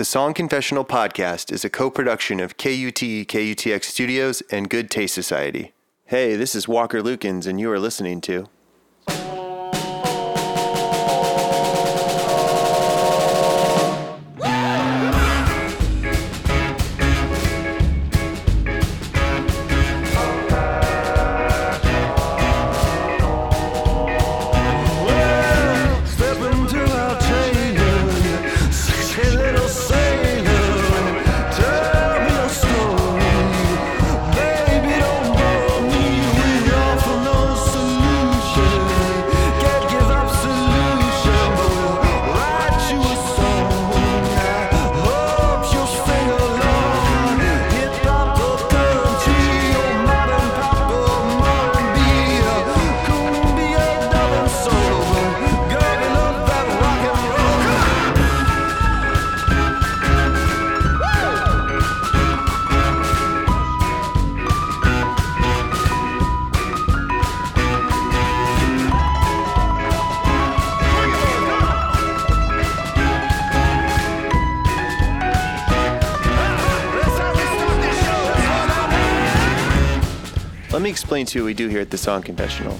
The Song Confessional podcast is a co production of KUT KUTX Studios and Good Taste Society. Hey, this is Walker Lukens, and you are listening to. Explain to you what we do here at the Song Confessional.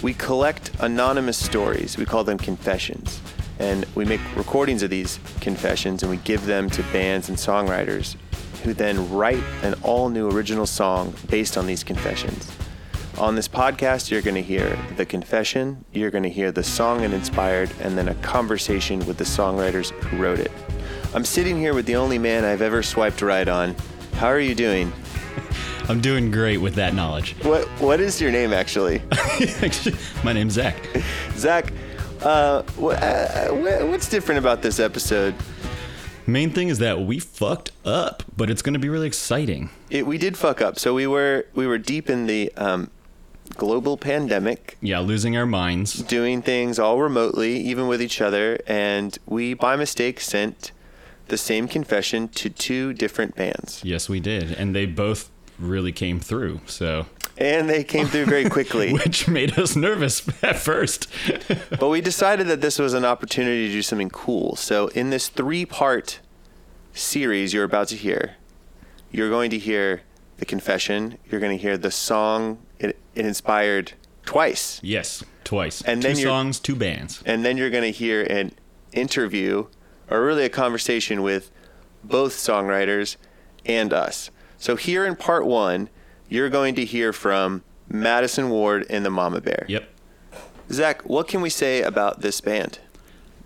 We collect anonymous stories, we call them confessions, and we make recordings of these confessions and we give them to bands and songwriters who then write an all new original song based on these confessions. On this podcast, you're going to hear the confession, you're going to hear the song it inspired, and then a conversation with the songwriters who wrote it. I'm sitting here with the only man I've ever swiped right on. How are you doing? I'm doing great with that knowledge. What What is your name actually? My name's Zach. Zach, uh, wh- uh, wh- what's different about this episode? Main thing is that we fucked up, but it's going to be really exciting. It, we did fuck up. So we were we were deep in the um, global pandemic, Yeah, losing our minds. doing things all remotely, even with each other, and we by mistake sent the same confession to two different bands, Yes, we did, and they both really came through. So, and they came through very quickly. which made us nervous at first. But we decided that this was an opportunity to do something cool. So, in this three part series you're about to hear, you're going to hear the confession, you're going to hear the song it, it inspired twice, yes, twice. And two then songs, two bands. and then you're going to hear an interview or really a conversation with both songwriters and us. So, here in part one, you're going to hear from Madison Ward and the Mama Bear. Yep. Zach, what can we say about this band?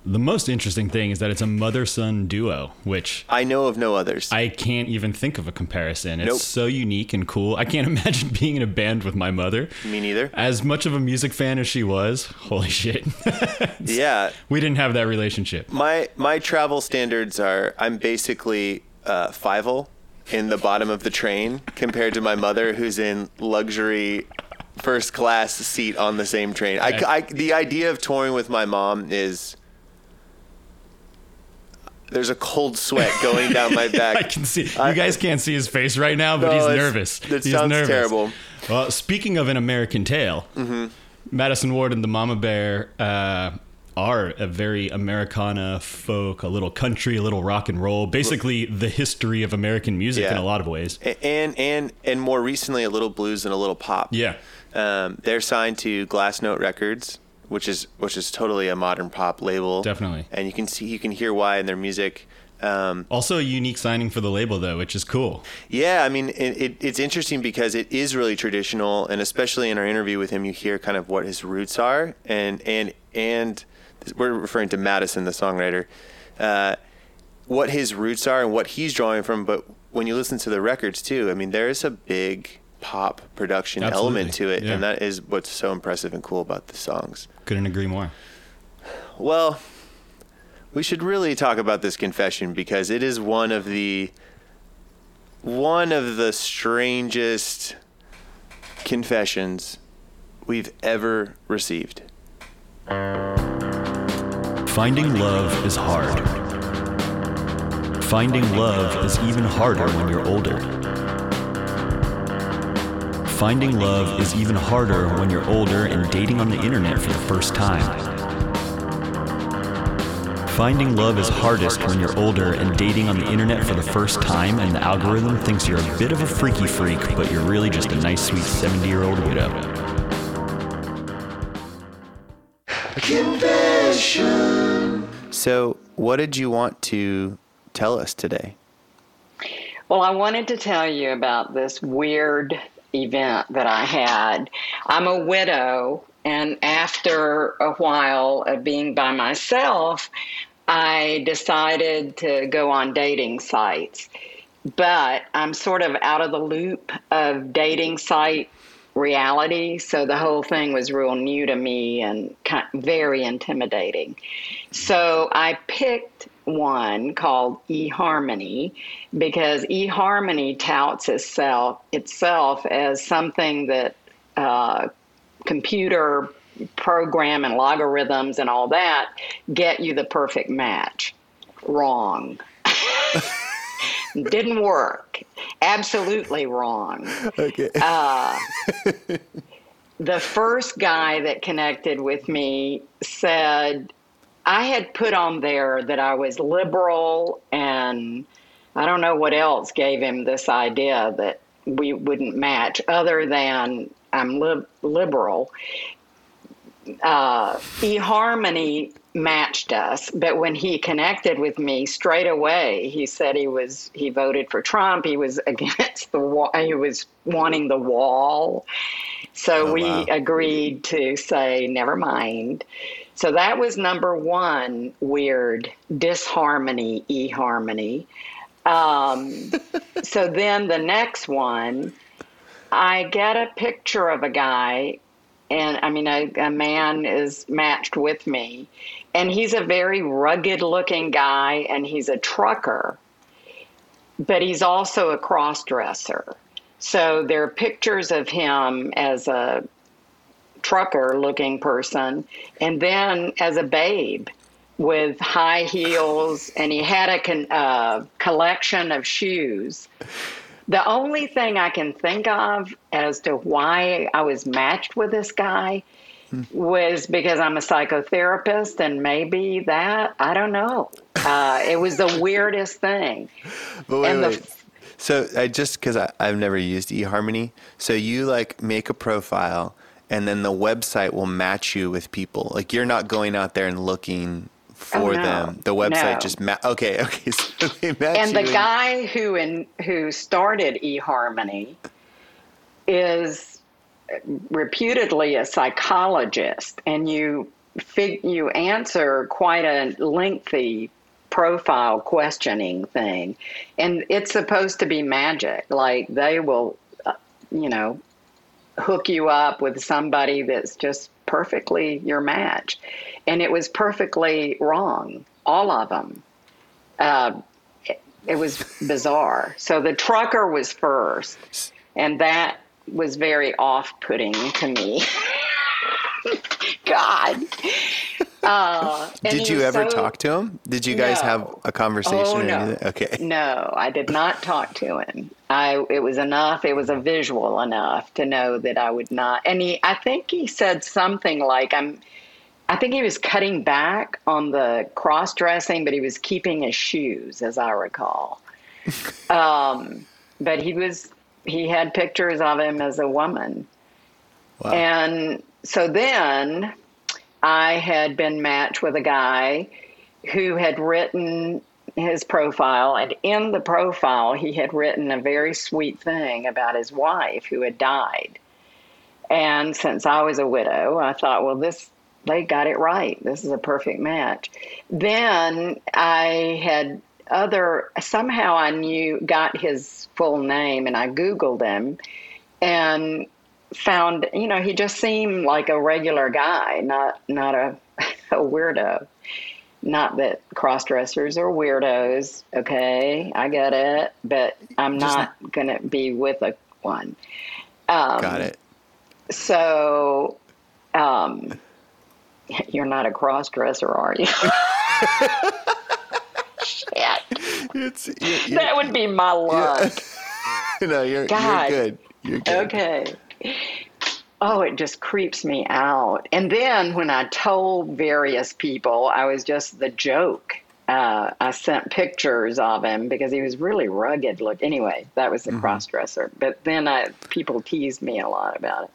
The most interesting thing is that it's a mother-son duo, which I know of no others. I can't even think of a comparison. It's Nope. so unique and cool. I can't imagine being in a band with my mother. Me neither. As much of a music fan as she was, holy shit. Yeah, we didn't have that relationship. my my travel standards are I'm basically uh, Fievel in the bottom of the train compared to my mother who's in luxury first class seat on the same train. I, I- the idea of touring with my mom is there's a cold sweat going down my back. I can see. I- you guys can't see his face right now, but No, he's nervous. that he's sounds nervous. terrible. Well, speaking of an American Tail, Mm-hmm. Madison Ward and the Mama Bear uh, are a very Americana folk, a little country, a little rock and roll. Basically, the history of American music in a lot of ways. And and and more recently a little blues and a little pop. Yeah. Um, they're signed to Glassnote Records, which is which is totally a modern pop label. Definitely. And you can see you can hear why in their music. Um, Also, a unique signing for the label, though, which is cool. yeah, I mean it, it, it's interesting because it is really traditional, and especially in our interview with him, you hear kind of what his roots are, and and and we're referring to Madison, the songwriter, uh, what his roots are and what he's drawing from. But when you listen to the records too, I mean there is a big pop production element to it, yeah. and that is what's so impressive and cool about the songs. Couldn't agree more. Well, we should really talk about this confession because it is one of the one of the strangest confessions we've ever received. Finding love is hard. Finding love is even harder when you're older. Finding love is even harder when you're older and dating on the internet for the first time. Finding love is hardest when you're older and dating on the internet for the first time, and the algorithm thinks you're a bit of a freaky freak, but you're really just a nice, sweet 70 year old widow. So, what did you want to tell us today? Well, I wanted to tell you about this weird event that I had. I'm a widow, and after a while of being by myself, I decided to go on dating sites. But I'm sort of out of the loop of dating site reality, so the whole thing was real new to me and kind very intimidating. So I picked one called eHarmony because eHarmony touts itself itself as something that uh, computer program and logarithms and all that get you the perfect match. Wrong. Didn't work. Absolutely wrong. Okay. Uh, the first guy that connected with me said I had put on there that I was liberal and I don't know what else gave him this idea that we wouldn't match other than I'm lib- liberal. Uh, eHarmony matched us, but when he connected with me straight away, he said he was he voted for Trump. He was against the wall. He was wanting the wall. So Oh, we wow. agreed to say never mind. So that was number one weird disharmony, eHarmony. Um, so then the next one, I get a picture of a guy, and I mean, a, a man is matched with me, and he's a very rugged looking guy, and he's a trucker, but he's also a cross dresser. So there are pictures of him as a trucker looking person, and then as a babe with high heels, and he had a con- uh, collection of shoes. The only thing I can think of as to why I was matched with this guy was because I'm a psychotherapist, and maybe that I don't know. Uh, it was the weirdest thing. But wait, and the- wait. so I just because I've never used eHarmony, so you like make a profile, and then the website will match you with people. Like you're not going out there and looking for Oh, no. them. The website No. just ma- okay, okay. So and the guy who in who started eHarmony is reputedly a psychologist, and you fig- you answer quite a lengthy profile questioning thing, and it's supposed to be magic. Like they will, uh, you know, hook you up with somebody that's just perfectly your match, and it was perfectly wrong. All of them uh, it was bizarre. So the trucker was first, and that was very off-putting to me. God. Uh, Did you ever so- talk to him? Did you guys have a conversation Oh, or no. anything? Okay. No, I did not talk to him. I it was enough. It was a visual enough to know that I would not. And he, I think he said something like, "I'm." I think he was cutting back on the cross dressing, but he was keeping his shoes, as I recall. um, but he was he had pictures of him as a woman. Wow. And so then I had been matched with a guy who had written his profile, and in the profile, he had written a very sweet thing about his wife who had died. And since I was a widow, I thought, well, this they got it right. This is a perfect match. Then I had other somehow I knew got his full name and I googled him and found you know he just seemed like a regular guy, not not a a weirdo. Not that cross dressers are weirdos, okay? I get it, but I'm Just- not gonna be with a one. Um, Got it. So, um, you're not a cross dresser, are you? Shit. It's you, you, That would be my luck. no, you're God. you're good. You're good. Okay. Oh, it just creeps me out. And then when I told various people, I was just the joke. Uh, I sent pictures of him because he was really rugged. Look, anyway, that was the cross dresser. But then I, people teased me a lot about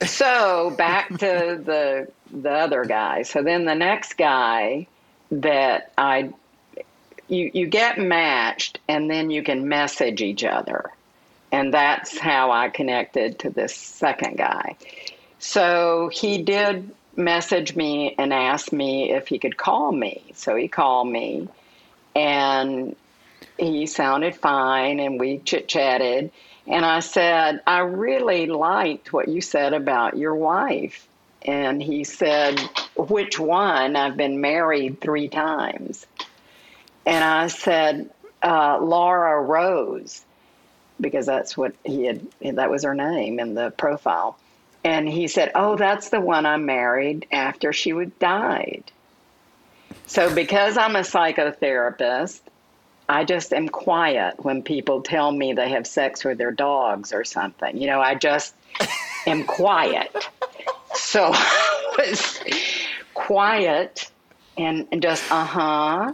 it. So back to the the other guy. So then the next guy that I you you get matched and then you can message each other. And that's how I connected to this second guy. So he did message me and ask me if he could call me. So he called me and he sounded fine and we chit chatted. And I said, I really liked what you said about your wife. And he said, Which one? I've been married three times. And I said, uh, Laura Rose, because that's what he had, that was her name in the profile. And he said, Oh, that's the one I married after she died. So, because I'm a psychotherapist, I just am quiet when people tell me they have sex with their dogs or something. You know, I just am quiet. So I was quiet and, and just, uh huh.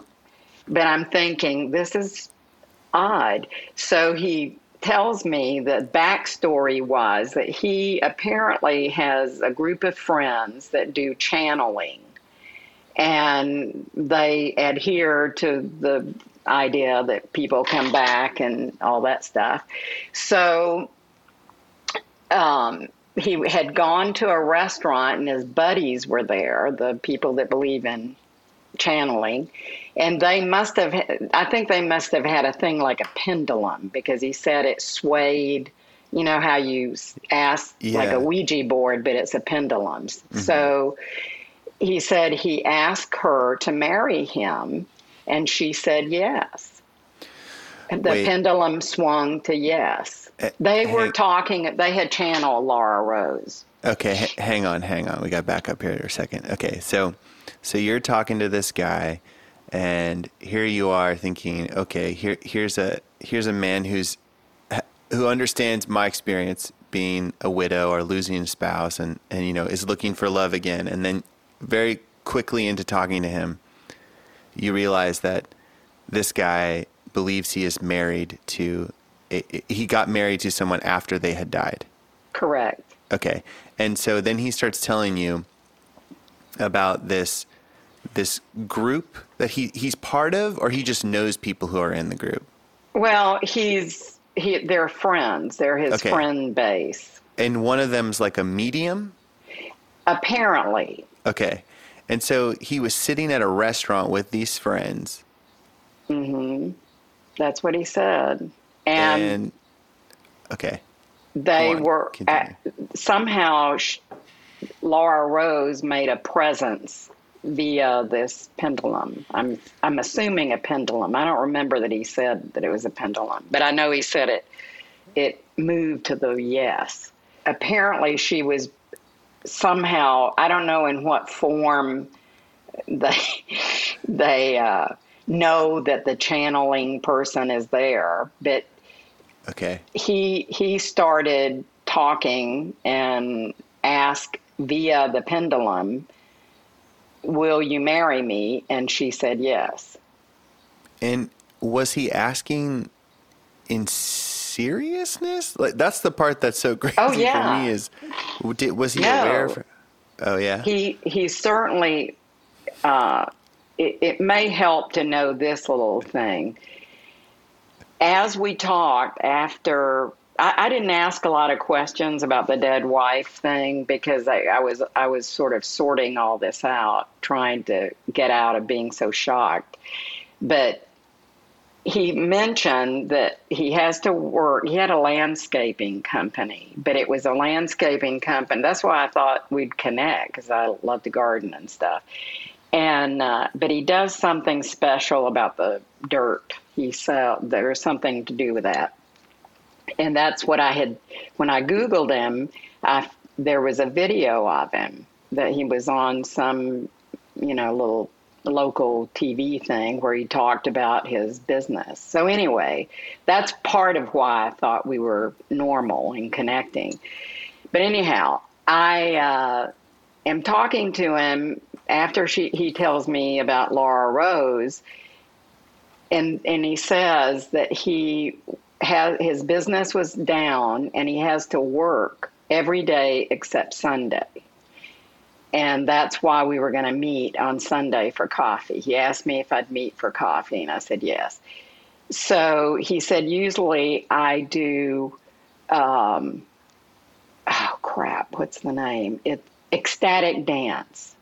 But I'm thinking, this is odd. So he tells me the backstory was that he apparently has a group of friends that do channeling and they adhere to the idea that people come back and all that stuff. So um, he had gone to a restaurant and his buddies were there, the people that believe in channeling. And they must have, I think they must have had a thing like a pendulum because he said it swayed. You know how you ask like a Ouija board, but it's a pendulum. Mm-hmm. So he said he asked her to marry him, and she said yes. And the Wait. pendulum swung to yes. Eh, they were talking, they had channeled Laura Rose. Okay, h- hang on, hang on. We got back up here in a second. Okay, so so you're talking to this guy, and here you are thinking, okay, here here's a here's a man who's who understands my experience being a widow or losing a spouse, and and you know is looking for love again, and then very quickly into talking to him, you realize that this guy believes he is married to. He got married to someone after they had died. Correct. Okay. And so then he starts telling you about this this group that he he's part of or he just knows people who are in the group. Well, he's he. They're friends. They're his Okay. friend base. And one of them's like a medium. Apparently, Okay. And so he was sitting at a restaurant with these friends Mm-hmm. that's what he said. And, and okay. they on, were at, somehow sh- Laura Rose made a presence via this pendulum. I'm I'm assuming a pendulum. I don't remember that he said that it was a pendulum, but I know he said it. It moved to the yes. Apparently, she was somehow I don't know in what form they they uh, know that the channeling person is there, but Okay. he he started talking and asked via the pendulum, "Will you marry me?" And she said yes. And was he asking in seriousness? Like that's the part that's so crazy Oh, yeah. for me is did, was he No. aware of Oh yeah. He he certainly. Uh, it, it may help to know this little thing. As we talked after, I, I didn't ask a lot of questions about the dead wife thing because I, I was I was sort of sorting all this out, trying to get out of being so shocked. But he mentioned that he has to work. He had a landscaping company, but it was a landscaping company. That's why I thought we'd connect because I love to garden and stuff. And uh, but he does something special about the dirt. He sell there's something to do with that, and that's what I had when I googled him. I there was a video of him that he was on some you know little local TV thing where he talked about his business. So anyway, that's part of why I thought we were normal in connecting. But anyhow, I uh, am talking to him after she, he tells me about Laura Rose, and and he says that he has his business was down and he has to work every day except Sunday. And that's why we were going to meet on Sunday for coffee. He asked me if I'd meet for coffee, and I said yes. So he said, usually I do, um, oh crap, what's the name? It, ecstatic dance.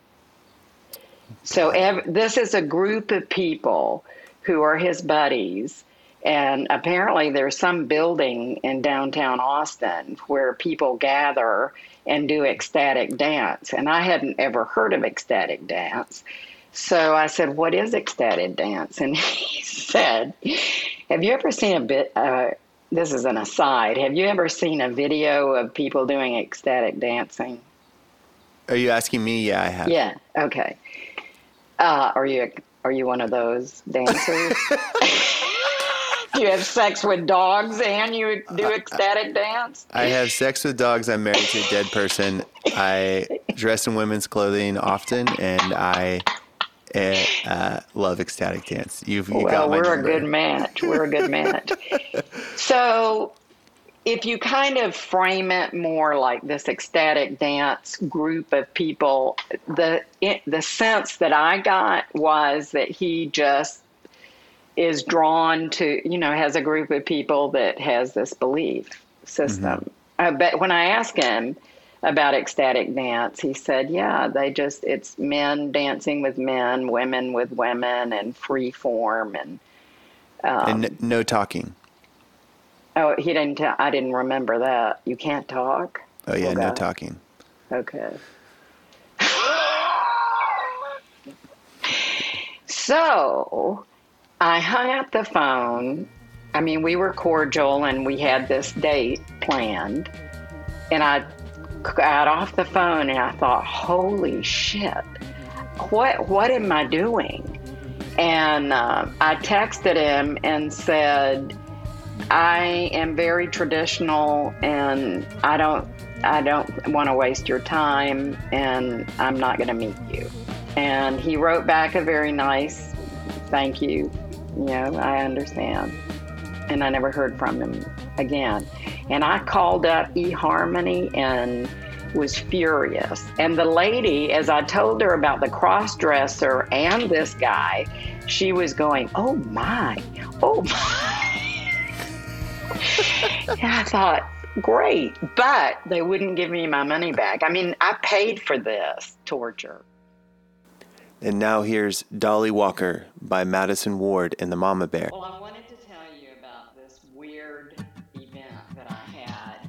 So ev- this is a group of people who are his buddies. And apparently, there's some building in downtown Austin where people gather and do ecstatic dance. And I hadn't ever heard of ecstatic dance. So I said, What is ecstatic dance? And he said, Have you ever seen a bit? Uh, this is an aside. Have you ever seen a video of people doing ecstatic dancing? Are you asking me? Yeah, I have. Yeah. Okay. Uh, are you are you one of those dancers? you have sex with dogs and you do ecstatic dance? I have sex with dogs. I'm married to a dead person. I dress in women's clothing often, and I uh, uh, love ecstatic dance. You've you well, got my we're a good match. We're a good match. so, if you kind of frame it more like this ecstatic dance group of people, the it, the sense that I got was that he just is drawn to, you know, has a group of people that has this belief system. Uh, but when I asked him about ecstatic dance, he said, yeah, they just, it's men dancing with men, women with women, and free form. And, and no talking. oh, he didn't, tell, I didn't remember that. You can't talk? Oh yeah, no talking. Okay. so I hung up the phone. I mean, we were cordial and we had this date planned. And I got off the phone and I thought, holy shit, what, what am I doing? And uh, I texted him and said, I am very traditional and I don't I don't want to waste your time and I'm not going to meet you. And he wrote back a very nice thank you. You know, I understand. And I never heard from him again. And I called up eHarmony and was furious. And the lady, as I told her about the cross dresser and this guy, she was going, Oh my, oh my. I thought, great, but they wouldn't give me my money back. I mean, I paid for this torture. And now here's Dolly Walker by Madison Ward and the Mama Bear. Well, I wanted to tell you about this weird event that I had.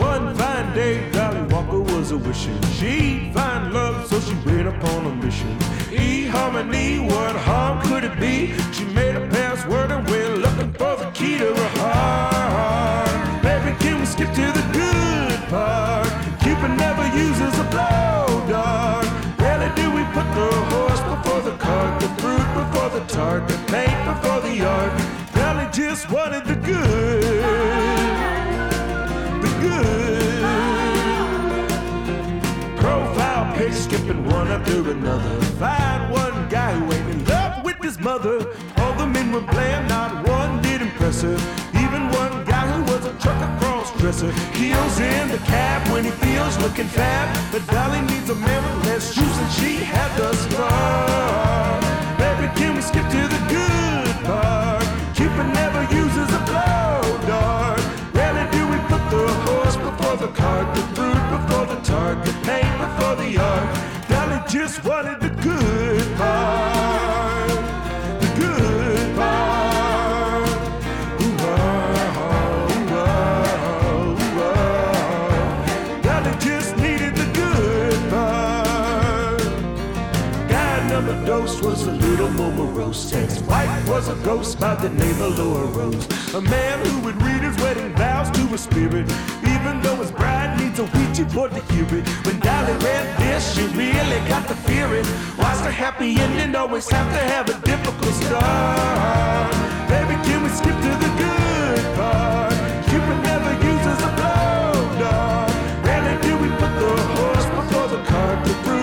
One fine day, Dolly Walker was a wishing she'd find love, so she went upon a mission. E harmony, what harm could it be? She made a password and went looking for the key to her heart. Good? Cupid never uses a blow dart. Rarely do we put the horse before the cart, the fruit before the tart, the paint before the art. Dolly just wanted the good the good. Profile page skipping one after another. Find one guy who ain't in love with his mother. All the men were bland, not one did impress her. Even one was a trucker cross dresser. Heels in the cab when he feels looking fat. But Dolly needs a with less juice than she had thus far. More morose. His wife was a ghost by the name of Laura Rose. A man who would read his wedding vows to a spirit, even though his bride needs a Ouija board to hear it. When Dolly read this, she really got to fear it. Why's the happy ending always have to have a difficult start? Baby, can we skip to the good part? Cupid never uses a blow dog. Rarely do we put the horse before the cart, the fruit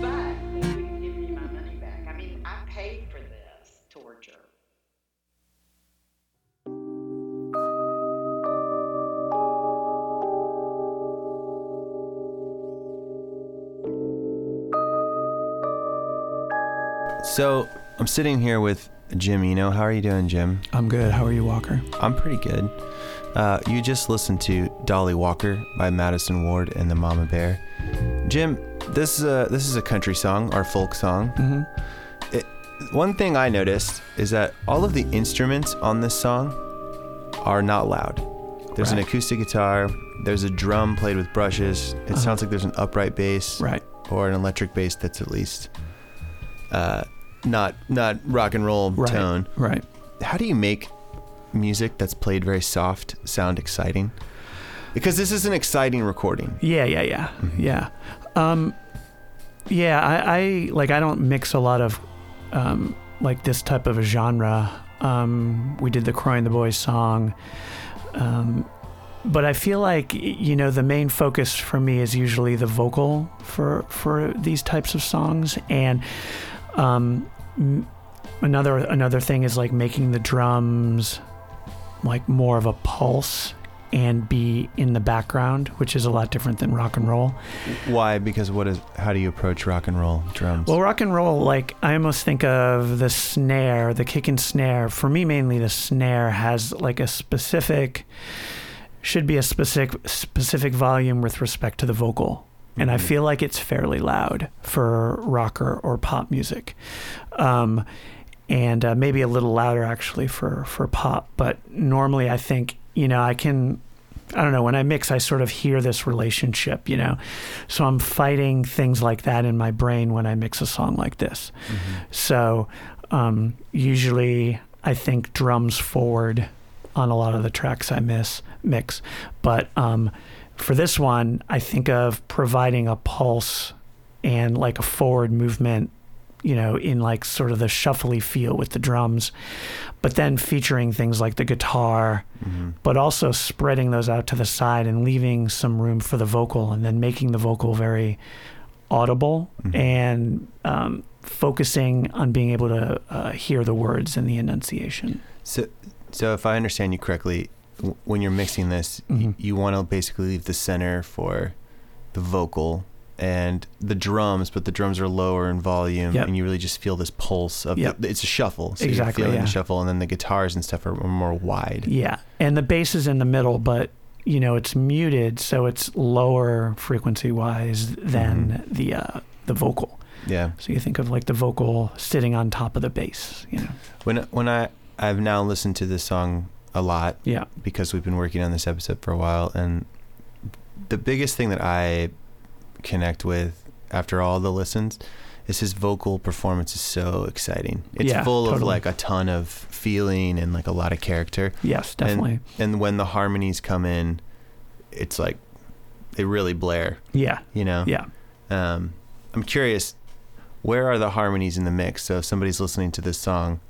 But give my money back. I mean, I paid for this torture. So I'm sitting here with Jim Eno. How are you doing, Jim? I'm good. How are you, Walker? I'm pretty good. Uh, you just listened to Dolly Walker by Madison Ward and the Mama Bear. Jim, this is a this is a country song, our folk song. Mm-hmm. It, one thing I noticed is that all of the instruments on this song are not loud. There's an acoustic guitar. There's a drum played with brushes. It sounds like there's an upright bass, Right. or an electric bass that's at least uh, not not rock and roll Right. tone Right. how do you make music that's played very soft sound exciting? Because this is an exciting recording. Yeah, yeah, yeah, yeah. Um, yeah, I, I like. I don't mix a lot of um, like this type of a genre. Um, we did the Crying the Boys song, um, but I feel like you know the main focus for me is usually the vocal for for these types of songs, and um, m- another another thing is like making the drums like more of a pulse and be in the background, which is a lot different than rock and roll. Why? Because what is? How do you approach rock and roll drums? Well, rock and roll, like I almost think of the snare, the kick and snare. For me, mainly the snare has like a specific, should be a specific specific volume with respect to the vocal, and I feel like it's fairly loud for rocker or, pop music, um, and uh, maybe a little louder actually for for pop. But normally, I think you know I can I don't know, when I mix, I sort of hear this relationship, you know. So I'm fighting things like that in my brain when I mix a song like this. So um, usually I think drums forward on a lot of the tracks I miss mix. But um, for this one, I think of providing a pulse and like a forward movement, you know, in like sort of the shuffly feel with the drums, but then featuring things like the guitar, but also spreading those out to the side and leaving some room for the vocal and then making the vocal very audible and um, focusing on being able to uh, hear the words and the enunciation. so, so if I understand you correctly, w- when you're mixing this, y- Mhm. you want to basically leave the center for the vocal and the drums, but the drums are lower in volume, Yep. and you really just feel this pulse of Yep. the, it's a shuffle. So Exactly, you're feeling yeah. the shuffle, and then the guitars and stuff are, more wide. Yeah, and the bass is in the middle, but you know it's muted, so it's lower frequency wise than the uh, the vocal. Yeah. So you think of like the vocal sitting on top of the bass. You know. When when I I've now listened to this song a lot Yeah. because we've been working on this episode for a while, and the biggest thing that I connect with after all the listens is his vocal performance is so exciting. It's Yeah, full of like a ton of feeling and like a lot of character. Yes, definitely. And, and when the harmonies come in, it's like they really blare. yeah. You know. Yeah. Um, I'm curious, where are the harmonies in the mix? So if somebody's listening to this song,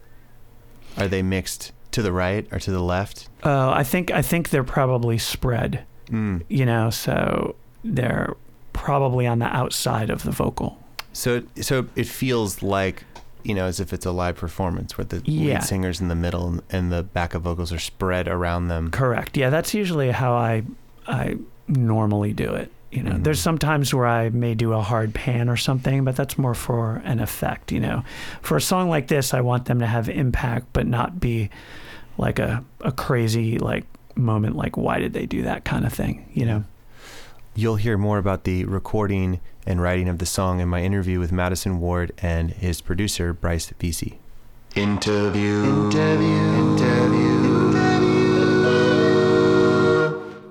are they mixed to the right or to the left? Uh, I think I think they're probably spread. Mm. You know, so they're probably on the outside of the vocal. So so it feels like you know as if it's a live performance where the Yeah. lead singer's in the middle and, the backup vocals are spread around them. Correct. Yeah, that's usually how I I normally do it. You know, Mhm. there's some times where I may do a hard pan or something, but that's more for an effect. You know, for a song like this, I want them to have impact, but not be like a a crazy like moment. Like, why did they do that kind of thing? You know. you'll hear more about the recording and writing of the song in my interview with Madison Ward and his producer, Bryce Vesey. Interview. Interview. Interview.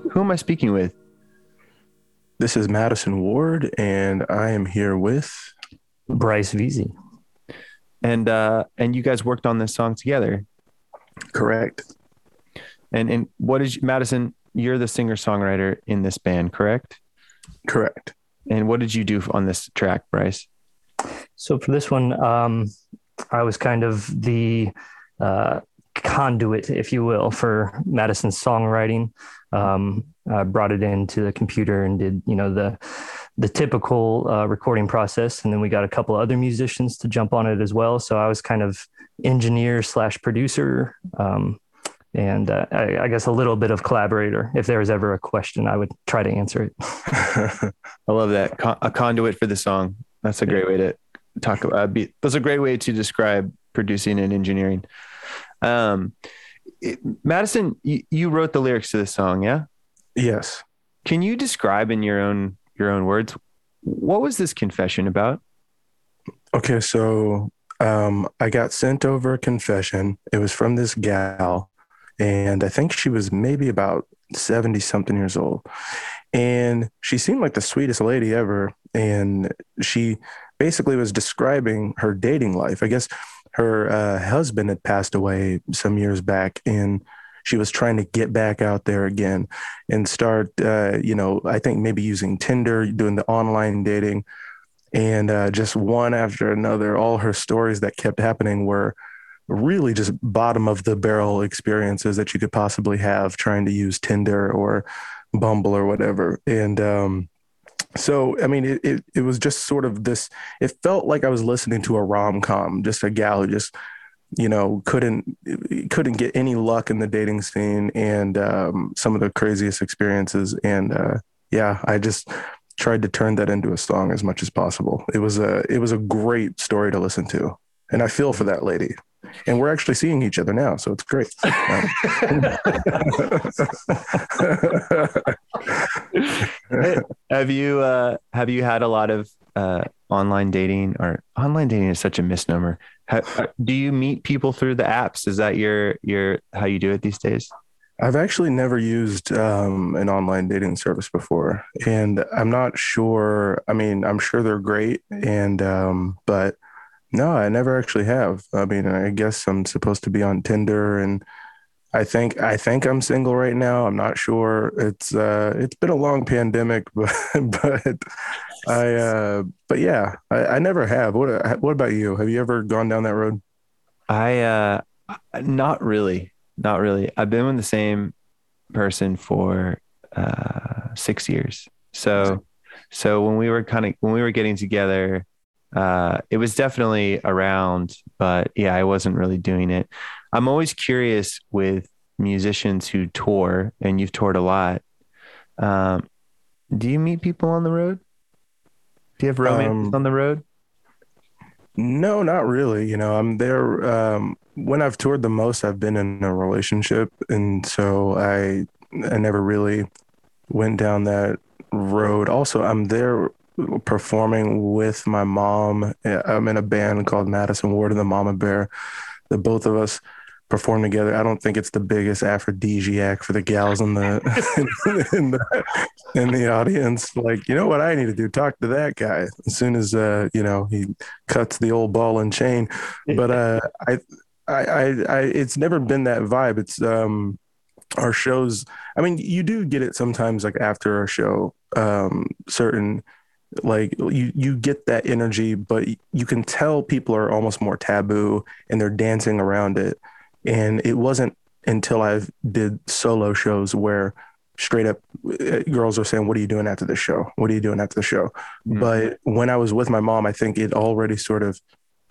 Who am I speaking with? This is Madison Ward, and I am here with Bryce Vesey. And uh, and you guys worked on this song together. Correct. And and what is Madison? You're the singer songwriter in this band, correct? Correct. And what did you do on this track, Bryce? So for this one, um, I was kind of the uh, conduit, if you will, for Madison's songwriting. Um, I brought it into the computer and did, you know, the the typical uh, recording process, and then we got a couple other musicians to jump on it as well. So I was kind of engineer slash producer, um, and uh, I, I guess a little bit of collaborator. If there was ever a question, I would try to answer it. I love that Con- a conduit for the song. That's a great way to talk about. Be, that's a great way to describe producing and engineering. Um, it- Madison, you, you wrote the lyrics to this song, yeah? yes. Can you describe in your own your own words what was this confession about? Okay, so um, I got sent over a confession. It was from this gal, and I think she was maybe about 70 something years old. And she seemed like the sweetest lady ever. And she basically was describing her dating life. I guess her uh, husband had passed away some years back, and she was trying to get back out there again and start, uh, you know, I think maybe using Tinder, doing the online dating and uh, just one after another all her stories that kept happening were really just bottom of the barrel experiences that you could possibly have trying to use tinder or bumble or whatever. And um, so i mean it, it, it was just sort of this it felt like i was listening to a rom-com just a gal who just you know couldn't couldn't get any luck in the dating scene and um, some of the craziest experiences. And uh, yeah i just tried to turn that into a song as much as possible. It was a it was a great story to listen to, and I feel for that lady. And we're actually seeing each other now, so it's great. have you uh, have you had a lot of uh, online dating or online dating is such a misnomer. Uh, do you meet people through the apps? Is that your your how you do it these days? I've actually never used um, an online dating service before, and I'm not sure. I mean, I'm sure they're great, and um, but no, I never actually have. I mean, I guess I'm supposed to be on Tinder, and I think I think I'm single right now. I'm not sure. It's uh, it's been a long pandemic, but but I uh, but yeah, I, I never have. What what about you? Have you ever gone down that road? I uh, not really, not really. I've been with the same person for uh, six years. So so when we were kind of when we were getting together, uh, it was definitely around, but yeah, I wasn't really doing it. I'm always curious with musicians who tour, and you've toured a lot. Um, do you meet people on the road? Do you have romance Um, on the road? No, not really. You know, I'm there. Um, when I've toured the most, I've been in a relationship, and so I I never really went down that road. Also, I'm there performing with my mom. I'm in a band called Madison Ward and the Mama Bear. The both of us perform together. I don't think it's the biggest aphrodisiac for the gals in the in the in the audience. Like, you know what I need to do? Talk to that guy as soon as uh, you know, he cuts the old ball and chain. But uh I I I, I it's never been that vibe. It's um our shows I mean, you do get it sometimes like after a show, um certain like you you get that energy but you can tell people are almost more taboo and they're dancing around it and it wasn't until I did solo shows where straight up uh, girls are saying, "What are you doing after the show? What are you doing after the show?" Mhm. But when I was with my mom, I think it already sort of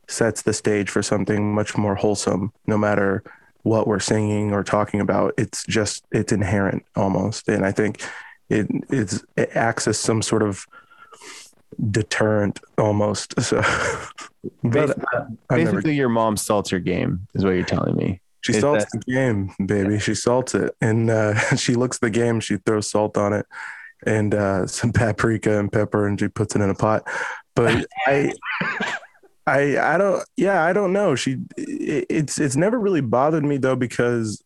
sets the stage for something much more wholesome. No matter what we're singing or talking about, it's just it's inherent almost, and I think it it's it acts as some sort of deterrent almost. So, Basically, uh, I've never basically your mom salts your game, is what you're telling me. She salts that- the game, baby. She salts it, and uh, she looks the game. She throws salt on it, and uh, some paprika and pepper, and she puts it in a pot. But I, I, I don't. Yeah, I don't know. She, it, it's it's never really bothered me though because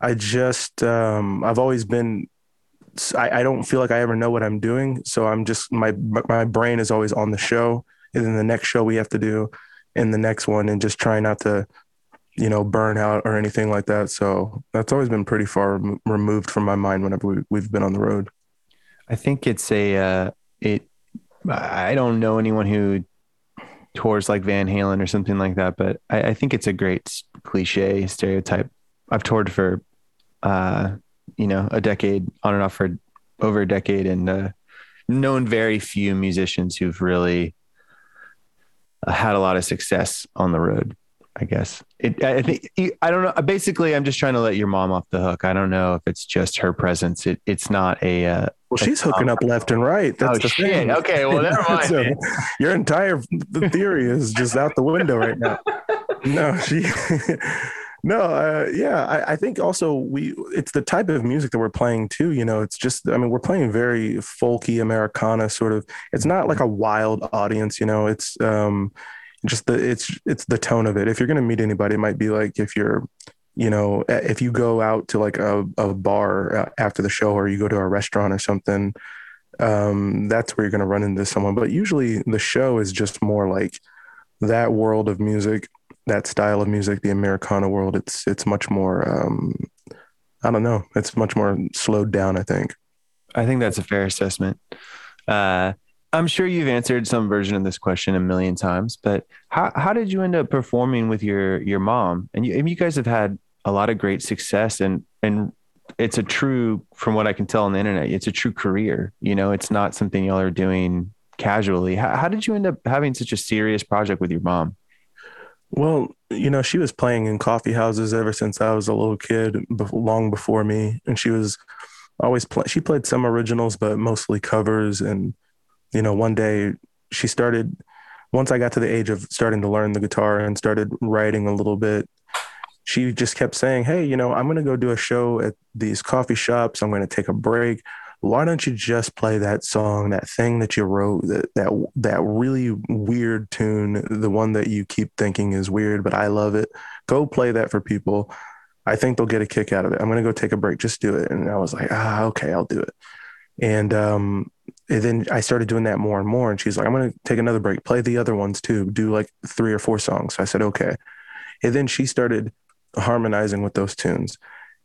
I just um, I've always been. I, I don't feel like I ever know what I'm doing, so I'm just my my brain is always on the show, and then the next show we have to do, and the next one, and just try not to you know, burn out or anything like that. So that's always been pretty far rem- removed from my mind whenever we, we've been on the road. I think it's a uh, it. I don't know anyone who tours like Van Halen or something like that, but I, I think it's a great cliche stereotype. I've toured for, uh, you know, a decade on and off for over a decade, and uh, known very few musicians who've really uh, had a lot of success on the road. I guess it. I think I don't know. Basically, I'm just trying to let your mom off the hook. I don't know if it's just her presence. It, it's not a. Uh, well, she's hooking up left and right. That's oh the shit! thing. Okay, well, never mind. so your entire the theory is just out the window right now. No, she. no, uh, yeah, I, I think also we. It's the type of music that we're playing too. You know, it's just. I mean, we're playing very folky Americana sort of. It's not like a wild audience. You know, it's. um just the it's it's the tone of it. If you're gonna meet anybody, it might be like if you're, you know, if you go out to like a, a bar uh, after the show or you go to a restaurant or something, um, that's where you're gonna run into someone. But usually the show is just more like that world of music, that style of music, the Americana world. It's it's much more. Um, I don't know. It's much more slowed down. I think. I think that's a fair assessment. Uh, I'm sure you've answered some version of this question a million times, but how how did you end up performing with your your mom? And you, and you guys have had a lot of great success, and and it's a true, from what I can tell on the internet, it's a true career. You know, it's not something y'all are doing casually. How, how did you end up having such a serious project with your mom? Well, you know, she was playing in coffee houses ever since I was a little kid, long before me, and she was always play. She played some originals, but mostly covers and you know, one day she started, once I got to the age of starting to learn the guitar and started writing a little bit, she just kept saying, Hey, you know, I'm going to go do a show at these coffee shops. I'm going to take a break. Why don't you just play that song, that thing that you wrote, that, that, that really weird tune, the one that you keep thinking is weird, but I love it. Go play that for people. I think they'll get a kick out of it. I'm going to go take a break. Just do it. And I was like, ah, okay, I'll do it. And, um, and then I started doing that more and more. And she's like, I'm going to take another break, play the other ones too, do like three or four songs. So I said, okay. And then she started harmonizing with those tunes.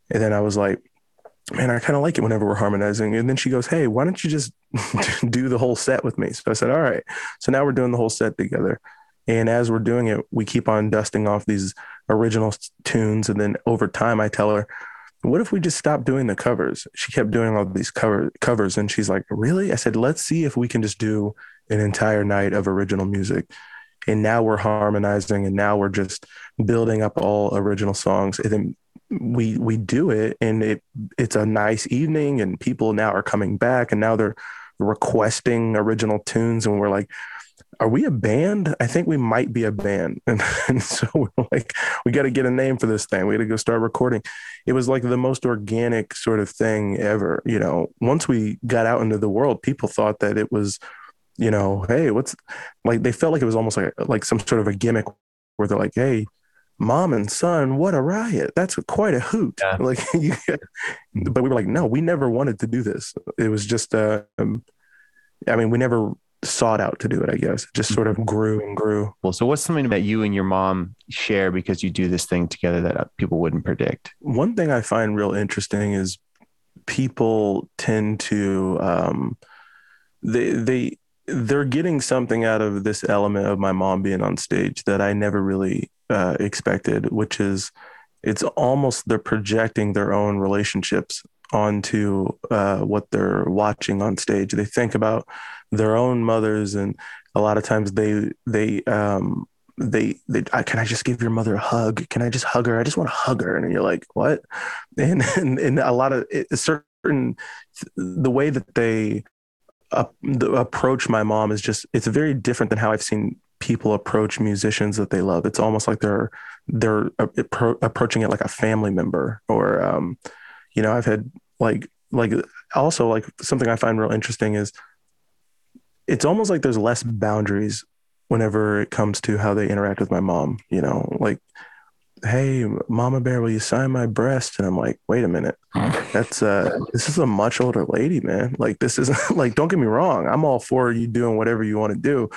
And then I was like, man, I kind of like it whenever we're harmonizing. And then she goes, hey, why don't you just do the whole set with me? So I said, all right. So now we're doing the whole set together. And as we're doing it, we keep on dusting off these original tunes. And then over time, I tell her, what if we just stopped doing the covers? She kept doing all these cover covers and she's like, really? I said, let's see if we can just do an entire night of original music. And now we're harmonizing and now we're just building up all original songs. And then we we do it and it it's a nice evening and people now are coming back and now they're requesting original tunes and we're like, are we a band? I think we might be a band. And, and so we're like, we got to get a name for this thing. We got to go start recording. It was like the most organic sort of thing ever. You know, once we got out into the world, people thought that it was, you know, hey, what's like, they felt like it was almost like, like some sort of a gimmick where they're like, hey, mom and son, what a riot. That's quite a hoot. Yeah. Like, you, but we were like, no, we never wanted to do this. It was just, uh, um, I mean, we never sought out to do it, I guess. It just sort of grew and grew. Well, so what's something that you and your mom share because you do this thing together that uh, people wouldn't predict? One thing I find real interesting is people tend to um, they they they're getting something out of this element of my mom being on stage that I never really uh, expected, which is it's almost they're projecting their own relationships onto uh, what they're watching on stage. They think about their own mothers, and a lot of times they they um, they they I, can I just give your mother a hug? Can I just hug her? I just want to hug her, and you're like, what? And and, and a lot of it, certain the way that they uh, the approach my mom is just it's very different than how I've seen people approach musicians that they love. It's almost like they're they're appro- approaching it like a family member or um, you know, I've had like like also like something I find real interesting is it's almost like there's less boundaries whenever it comes to how they interact with my mom. You know, like, hey, Mama Bear, will you sign my breast? And I'm like, wait a minute, that's uh, this is a much older lady, man. Like, this isn't like, don't get me wrong, I'm all for you doing whatever you want to do,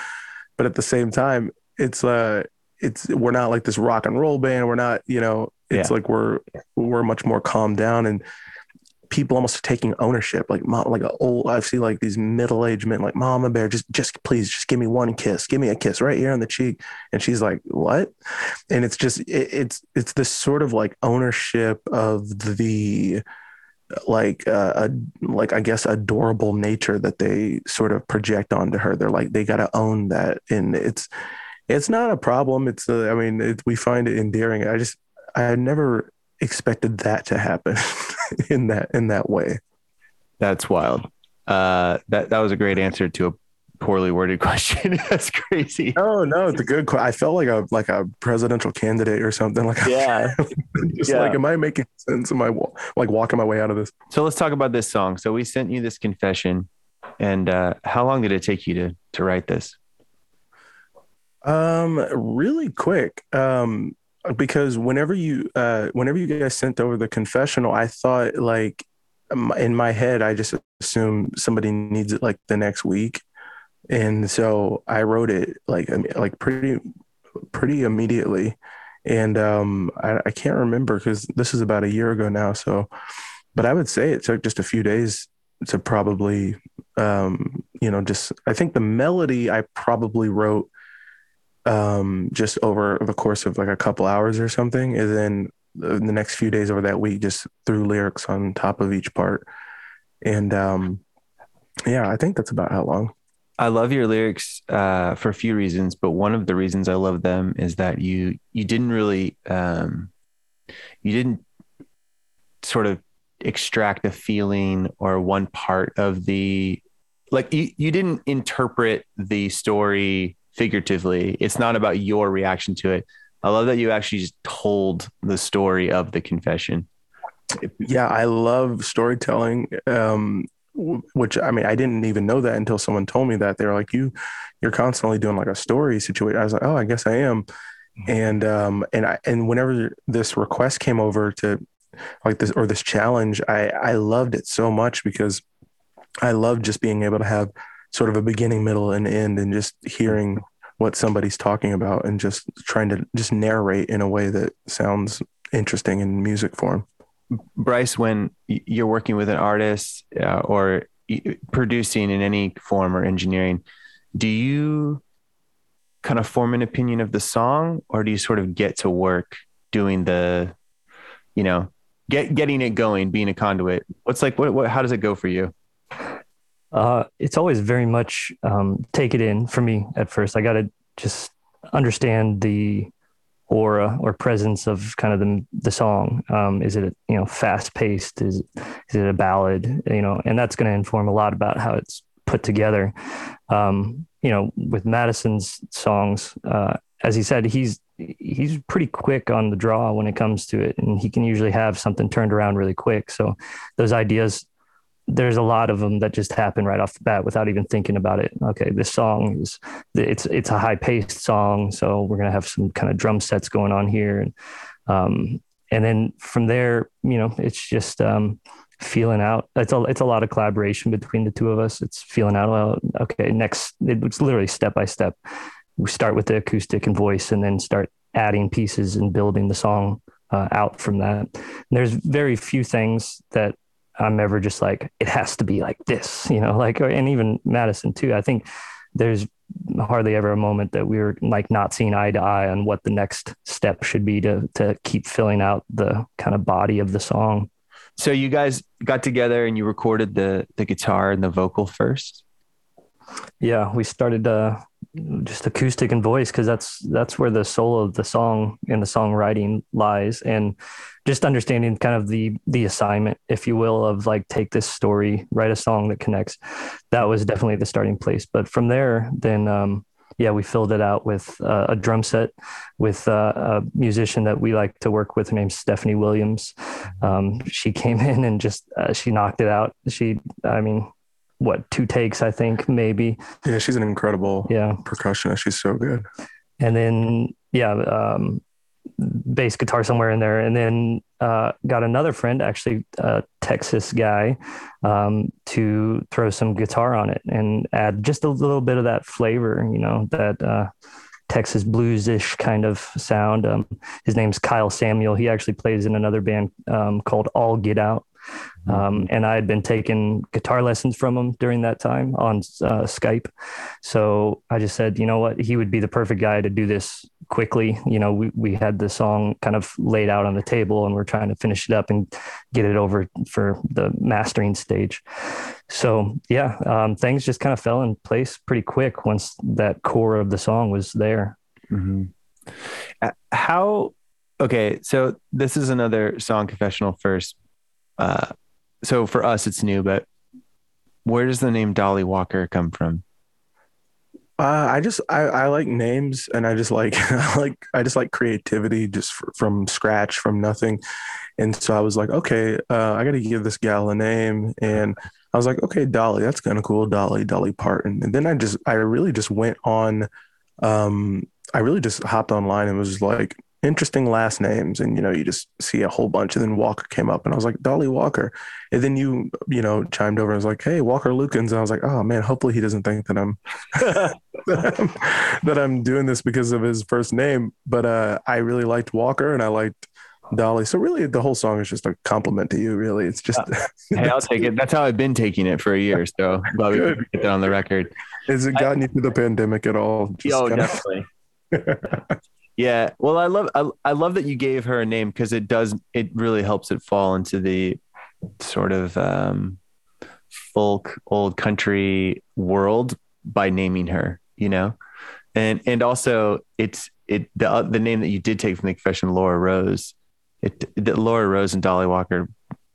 but at the same time, it's uh, it's we're not like this rock and roll band. We're not, you know, it's Yeah. like we're we're much more calmed down and people almost taking ownership like mom like a old i see like these middle-aged men like mama bear just just please just give me one kiss. Give me a kiss right here on the cheek. And she's like what? And it's just it, it's it's this sort of like ownership of the like uh, a, like i guess adorable nature that they sort of project onto her. They're like they got to own that. And it's it's not a problem. It's uh, i mean it, we find it endearing. I just i never expected that to happen in that in that way That's wild. Uh, that that was a great answer to a poorly worded question. That's crazy. Oh no it's a good que- i felt like a like a presidential candidate or something like Yeah. just Yeah. like am i making sense am i like walking my way out of this So let's talk about this song. So we sent you this confession, and uh, how long did it take you to to write this? Um, really quick. Um, because whenever you uh whenever you guys sent over the confessional, I thought like in my head, I just assume somebody needs it like the next week, and so I wrote it like like pretty pretty immediately, and um I, I can't remember because this is about a year ago now. So, but I would say it took just a few days to probably um you know just I think the melody I probably wrote um just over the course of like a couple hours or something. And then the, the next few days over that week just threw lyrics on top of each part. And um yeah i think that's about how long. I love your lyrics uh, for a few reasons, but one of the reasons I love them is that you you didn't really um, you didn't sort of extract a feeling or one part of the like you you didn't interpret the story figuratively. It's not about your reaction to it. I love that you actually just told the story of the confession. yeah i love storytelling um which i mean i didn't even know that until someone told me that they were like you you're constantly doing like a story situation i was like oh i guess i am and um and i and whenever this request came over to like this or this challenge i i loved it so much because i love just being able to have sort of a beginning middle and end and just hearing what somebody's talking about and just trying to just narrate in a way that sounds interesting in music form Bryce, when you're working with an artist uh, or producing in any form or engineering, do you kind of form an opinion of the song or do you sort of get to work doing the, you know, get getting it going, being a conduit? What's like, what, what, how does it go for you? Uh, it's always very much um, take it in for me at first. I got to just understand the aura or presence of kind of the the song. Um, is it you know fast paced? Is is it a ballad? You know, and that's going to inform a lot about how it's put together. Um, you know, with Madison's songs, uh, as he said, he's he's pretty quick on the draw when it comes to it, and he can usually have something turned around really quick. So those ideas there's a lot of them that just happen right off the bat without even thinking about it. Okay, this song is it's it's a high paced song, so we're gonna have some kind of drum sets going on here, and um, and then from there, you know, it's just um, feeling out. It's a it's a lot of collaboration between the two of us. It's feeling out. Well, okay, next it's literally step by step. We start with the acoustic and voice, and then start adding pieces and building the song uh, out from that. And there's very few things that I'm ever just like, it has to be like this, you know, like, and even Madison too. I think there's hardly ever a moment that we were like not seeing eye to eye on what the next step should be to, to keep filling out the kind of body of the song. So you guys got together and you recorded the, the guitar and the vocal first. Yeah. We started, uh, just acoustic and voice because that's that's where the soul of the song and the songwriting lies and just understanding kind of the the assignment if you will of like take this story write a song that connects that was definitely the starting place but from there then um yeah, we filled it out with uh, a drum set with uh, a musician that we like to work with. Her name's Stephanie Williams. Um, she came in and just uh, she knocked it out. She, I mean, what two takes? I think maybe. Yeah, she's an incredible Yeah, percussionist. She's so good. and then yeah, um, bass guitar somewhere in there, and then uh, got another friend, actually a Texas guy, um, to throw some guitar on it and add just a little bit of that flavor, you know, that uh, Texas blues-ish kind of sound. Um, his name's Kyle Samuel. He actually plays in another band um, called All Get Out. Um, and I had been taking guitar lessons from him during that time on uh, Skype. So I just said, you know what, he would be the perfect guy to do this quickly. You know, we, we had the song kind of laid out on the table and we're trying to finish it up and get it over for the mastering stage. So yeah, um, things just kind of fell in place pretty quick once that core of the song was there. hmm How? Okay, so this is another song confessional first. Uh, so for us, it's new, but where does the name Dolly Walker come from? Uh, I just I, I like names and I just like like I just like creativity just fr- from scratch from nothing, and so I was like okay uh, I got to give this gal a name. And I was like okay Dolly that's kind of cool Dolly Dolly Parton. And then I just I really just went on um I really just hopped online and was like interesting last names and you know you just see a whole bunch and then Walker came up and I was like Dolly Walker and then you you know chimed over and was like hey Walker Lukens and I was like oh man hopefully he doesn't think that I'm that I'm, that I'm doing this because of his first name. But uh, I really liked Walker and I liked Dolly. So really, the whole song is just a compliment to you. Really, it's just Hey, I'll take it. That's how I've been taking it for a year. So glad we get that on the record. has it gotten you through the pandemic at all? Just oh, kinda- definitely. Yeah. Well, I love I, I love that you gave her a name because it does it really helps it fall into the sort of um, folk old country world by naming her. You know, and and also it's it the uh, the name that you did take from the confession, Laura Rose. It the Laura Rose and Dolly Walker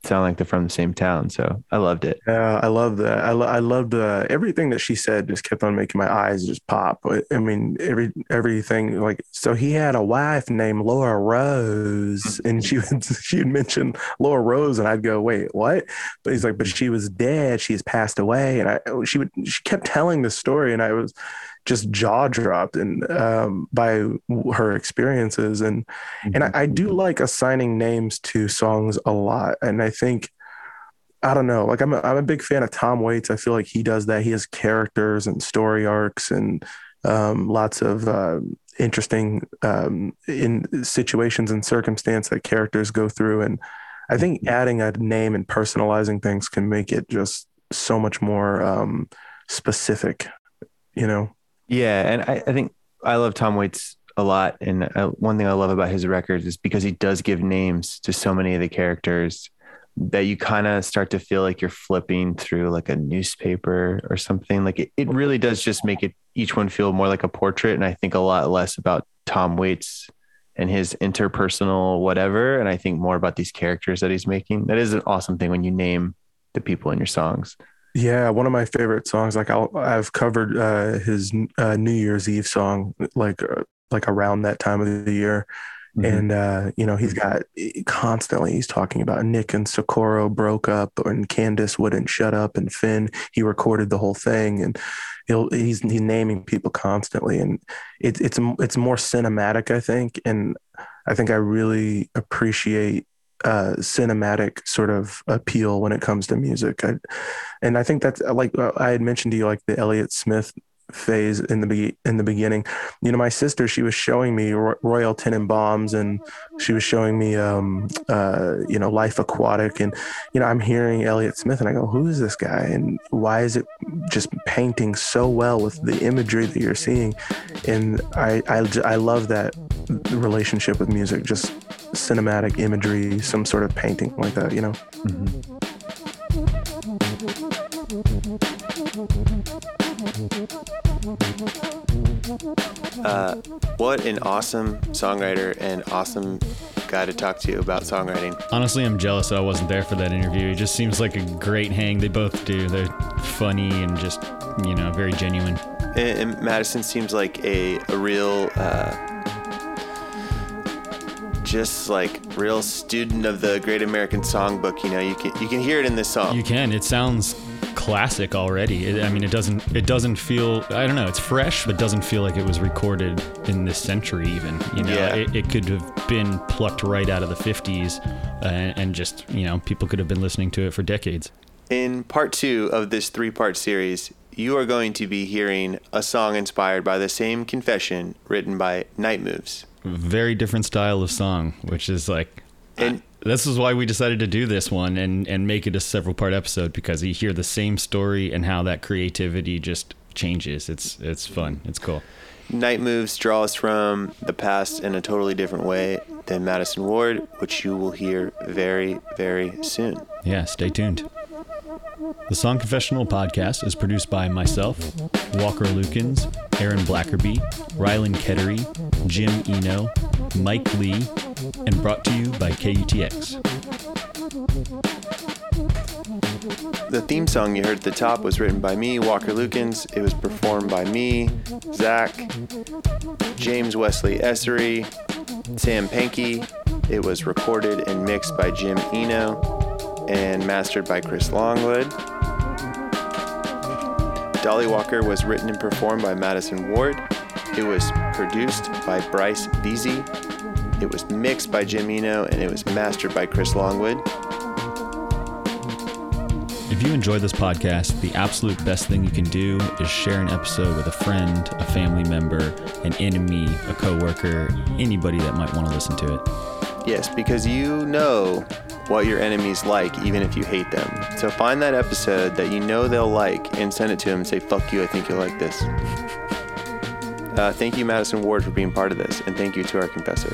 sound like they're from the same town. So I loved it. Yeah, I love that. I, lo- I loved uh, everything that she said. Just kept on making my eyes just pop. I mean, every everything like. So he had a wife named Laura Rose, and she would she would mention Laura Rose, and I'd go, wait, what? But he's like, but she was dead. She's passed away, and I she would she kept telling the story, and I was just jaw dropped and um, by her experiences. And and I, I do like assigning names to songs a lot. And i think i don't know like i'm a, I'm a big fan of tom waits. I feel like he does that. He has characters and story arcs and um, lots of uh, interesting um, in situations and circumstance that characters go through. And i think adding a name and personalizing things can make it just so much more um, specific you know Yeah, and I, I think I love Tom Waits a lot, and uh, one thing I love about his records is because he does give names to so many of the characters that you kind of start to feel like you're flipping through like a newspaper or something. Like it, it really does just make it each one feel more like a portrait, and I think a lot less about Tom Waits and his interpersonal whatever, and I think more about these characters that he's making. That is an awesome thing when you name the people in your songs. Yeah, one of my favorite songs. Like I'll, I've covered uh, his uh, New Year's Eve song, like uh, like around that time of the year, and uh, you know he's got constantly he's talking about Nick and Socorro broke up, and Candace wouldn't shut up, and Finn he recorded the whole thing, and he'll he's he's naming people constantly, and it's it's it's more cinematic, I think, and I think I really appreciate uh, cinematic sort of appeal when it comes to music. I, and I think that's like uh, I had mentioned to you, like the Elliott Smith phase in the be- in the beginning. You know, my sister, she was showing me Ro- Royal Tenenbaums, and she was showing me, um, uh, you know, Life Aquatic, and you know, I'm hearing Elliott Smith, and I go, who is this guy, and why is it just painting so well with the imagery that you're seeing? And I I, I love that relationship with music, just cinematic imagery, some sort of painting like that, you know. Uh, what an awesome songwriter and awesome guy to talk to you about songwriting. Honestly, I'm jealous that I wasn't there for that interview. It just seems like a great hang. They both do. They're funny and just, you know, very genuine. And, and Madison seems like a, a real, uh, just like real student of the Great American Songbook. You know, you can you can hear it in this song. You can. It sounds classic already. It, I mean, it doesn't. It doesn't feel. I don't know. It's fresh, but doesn't feel like it was recorded in this century. Even you know, Yeah. it, it could have been plucked right out of the '50s, uh, and just you know, people could have been listening to it for decades. In part two of this three part series, you are going to be hearing a song inspired by the same confession written by Night Moves. Very different style of song, which is like. And this is why we decided to do this one and, and make it a several part episode because you hear the same story and how that creativity just changes. It's it's fun. It's cool. Night Moves draws from the past in a totally different way than Madison Ward, which you will hear very, very soon. Yeah, stay tuned. The Song Confessional podcast is produced by myself, Walker Lukens, Aaron Blackerby, Rylan Kettery, Jim Eno, Mike Lee, and brought to you by KUTX. The theme song you heard at the top was written by me, Walker Lukens. It was performed by me, Zach, James Wesley Essery, Sam Pankey. It was recorded and mixed by Jim Eno and mastered by Chris Longwood. Dolly Walker was written and performed by Madison Ward. It was produced by Bryce Veazey. It was mixed by Jim Eno and it was mastered by Chris Longwood. If you enjoy this podcast, the absolute best thing you can do is share an episode with a friend, a family member, an enemy, a coworker, anybody that might want to listen to it. Yes, because you know what your enemies like, even if you hate them. So find that episode that you know they'll like and send it to them and say, fuck you, I think you'll like this. Uh, thank you, Madison Ward, for being part of this, and thank you to our confessor.